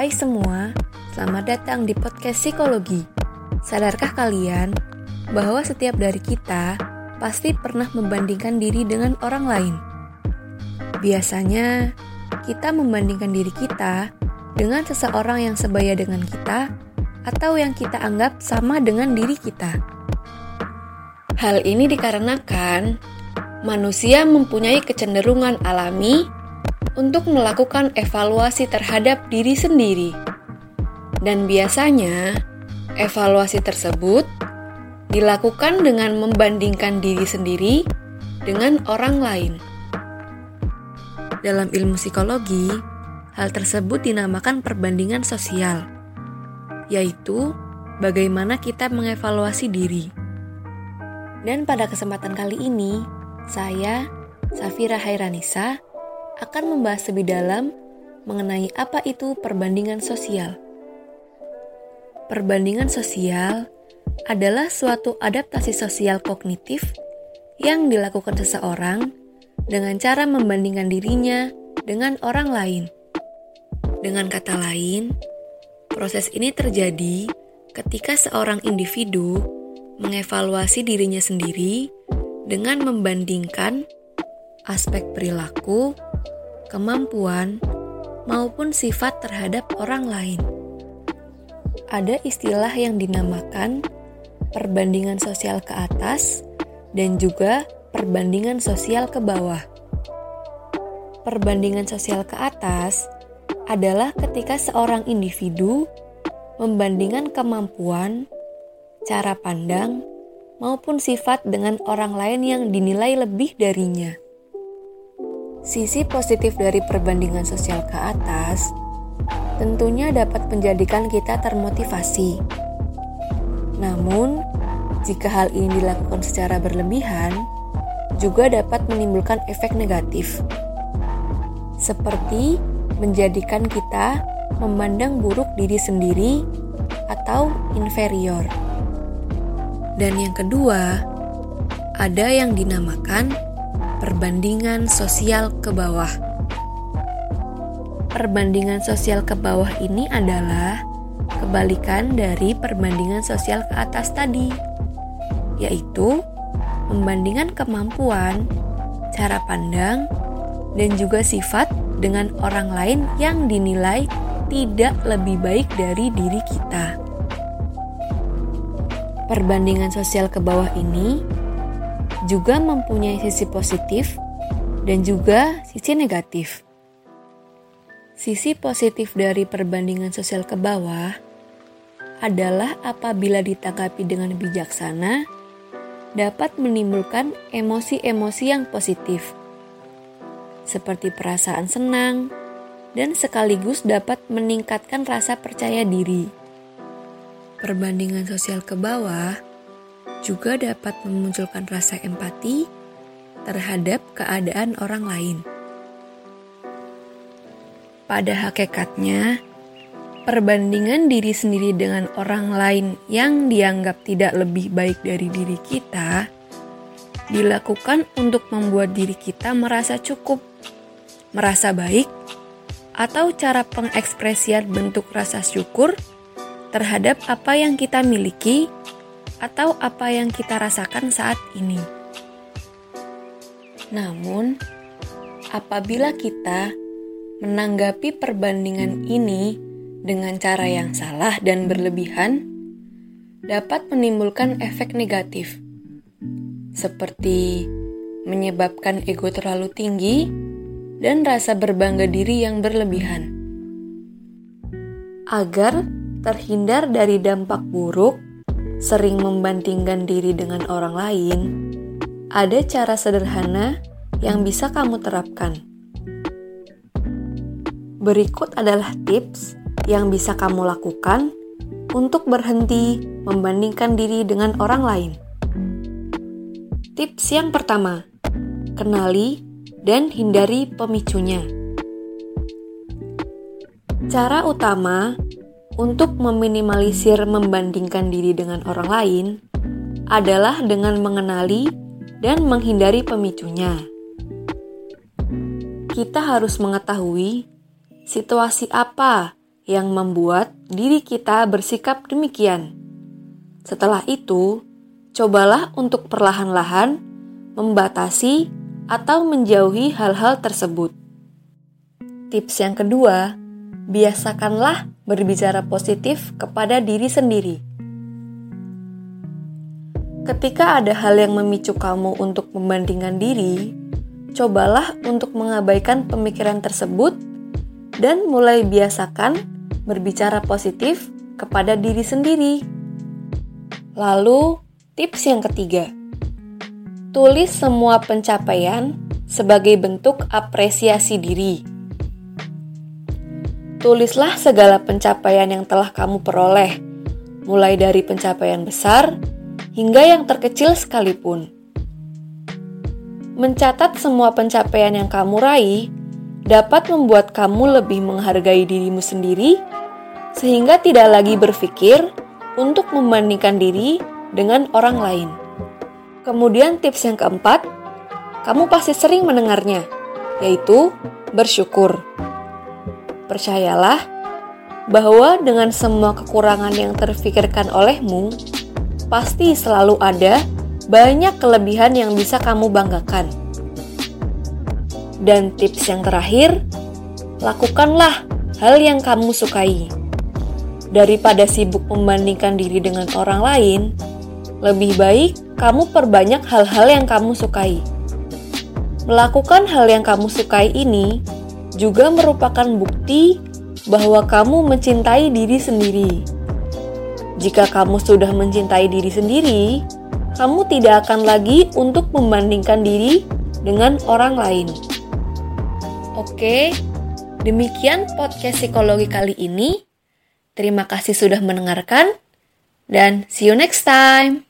Hai semua, selamat datang di podcast psikologi. Sadarkah kalian bahwa setiap dari kita pasti pernah membandingkan diri dengan orang lain? Biasanya, kita membandingkan diri kita dengan seseorang yang sebaya dengan kita atau yang kita anggap sama dengan diri kita. Hal ini dikarenakan manusia mempunyai kecenderungan alami untuk melakukan evaluasi terhadap diri sendiri. Dan biasanya, evaluasi tersebut dilakukan dengan membandingkan diri sendiri dengan orang lain. Dalam ilmu psikologi, hal tersebut dinamakan perbandingan sosial, yaitu bagaimana kita mengevaluasi diri. Dan pada kesempatan kali ini, saya, Safira Hairanisa, akan membahas lebih dalam mengenai apa itu perbandingan sosial. Perbandingan sosial adalah suatu adaptasi sosial kognitif yang dilakukan seseorang dengan cara membandingkan dirinya dengan orang lain. Dengan kata lain, proses ini terjadi ketika seorang individu mengevaluasi dirinya sendiri dengan membandingkan aspek perilaku, kemampuan, maupun sifat terhadap orang lain. Ada istilah yang dinamakan perbandingan sosial ke atas dan juga perbandingan sosial ke bawah. Perbandingan sosial ke atas adalah ketika seorang individu membandingkan kemampuan, cara pandang, maupun sifat dengan orang lain yang dinilai lebih darinya. Sisi positif dari perbandingan sosial ke atas tentunya dapat menjadikan kita termotivasi. Namun, jika hal ini dilakukan secara berlebihan, juga dapat menimbulkan efek negatif, seperti menjadikan kita memandang buruk diri sendiri atau inferior. Dan yang kedua, ada yang dinamakan perbandingan sosial ke bawah. Perbandingan sosial ke bawah ini adalah kebalikan dari perbandingan sosial ke atas tadi, yaitu membandingkan kemampuan, cara pandang, dan juga sifat dengan orang lain yang dinilai tidak lebih baik dari diri kita perbandingan sosial ke bawah ini juga mempunyai sisi positif dan juga sisi negatif. Sisi positif dari perbandingan sosial ke bawah adalah apabila ditanggapi dengan bijaksana, dapat menimbulkan emosi-emosi yang positif, seperti perasaan senang, dan sekaligus dapat meningkatkan rasa percaya diri. Perbandingan sosial ke bawah juga dapat memunculkan rasa empati terhadap keadaan orang lain. Pada hakikatnya, perbandingan diri sendiri dengan orang lain yang dianggap tidak lebih baik dari diri kita dilakukan untuk membuat diri kita merasa cukup, merasa baik, atau cara pengekspresian bentuk rasa syukur terhadap apa yang kita miliki atau apa yang kita rasakan saat ini. Namun, apabila kita menanggapi perbandingan ini dengan cara yang salah dan berlebihan, dapat menimbulkan efek negatif, seperti menyebabkan ego terlalu tinggi dan rasa berbangga diri yang berlebihan. Agar terhindar dari dampak buruk, sering membandingkan diri dengan orang lain, ada cara sederhana yang bisa kamu terapkan. Berikut adalah tips yang bisa kamu lakukan untuk berhenti membandingkan diri dengan orang lain. Tips yang pertama, kenali dan hindari pemicunya. Cara utama untuk meminimalisir membandingkan diri dengan orang lain adalah dengan mengenali dan menghindari pemicunya. Kita harus mengetahui situasi apa yang membuat diri kita bersikap demikian. Setelah itu, cobalah untuk perlahan-lahan membatasi atau menjauhi hal-hal tersebut. Tips yang kedua, biasakanlah berbicara positif kepada diri sendiri. Ketika ada hal yang memicu kamu untuk membandingkan diri, cobalah untuk mengabaikan pemikiran tersebut dan mulai biasakan berbicara positif kepada diri sendiri. Lalu, tips yang ketiga, tulis semua pencapaian sebagai bentuk apresiasi diri. Tulislah segala pencapaian yang telah kamu peroleh, mulai dari pencapaian besar hingga yang terkecil sekalipun. Mencatat semua pencapaian yang kamu raih dapat membuat kamu lebih menghargai dirimu sendiri, sehingga tidak lagi berpikir untuk membandingkan diri dengan orang lain. Kemudian, tips yang keempat, kamu pasti sering mendengarnya, yaitu bersyukur. Percayalah bahwa dengan semua kekurangan yang terfikirkan olehmu, pasti selalu ada banyak kelebihan yang bisa kamu banggakan. Dan tips yang terakhir, lakukanlah hal yang kamu sukai. Daripada sibuk membandingkan diri dengan orang lain, lebih baik kamu perbanyak hal-hal yang kamu sukai. Melakukan hal yang kamu sukai ini juga merupakan bukti bahwa kamu mencintai diri sendiri. Jika kamu sudah mencintai diri sendiri, kamu tidak akan lagi untuk membandingkan diri dengan orang lain. Oke, demikian podcast psikologi kali ini. Terima kasih sudah mendengarkan, dan see you next time.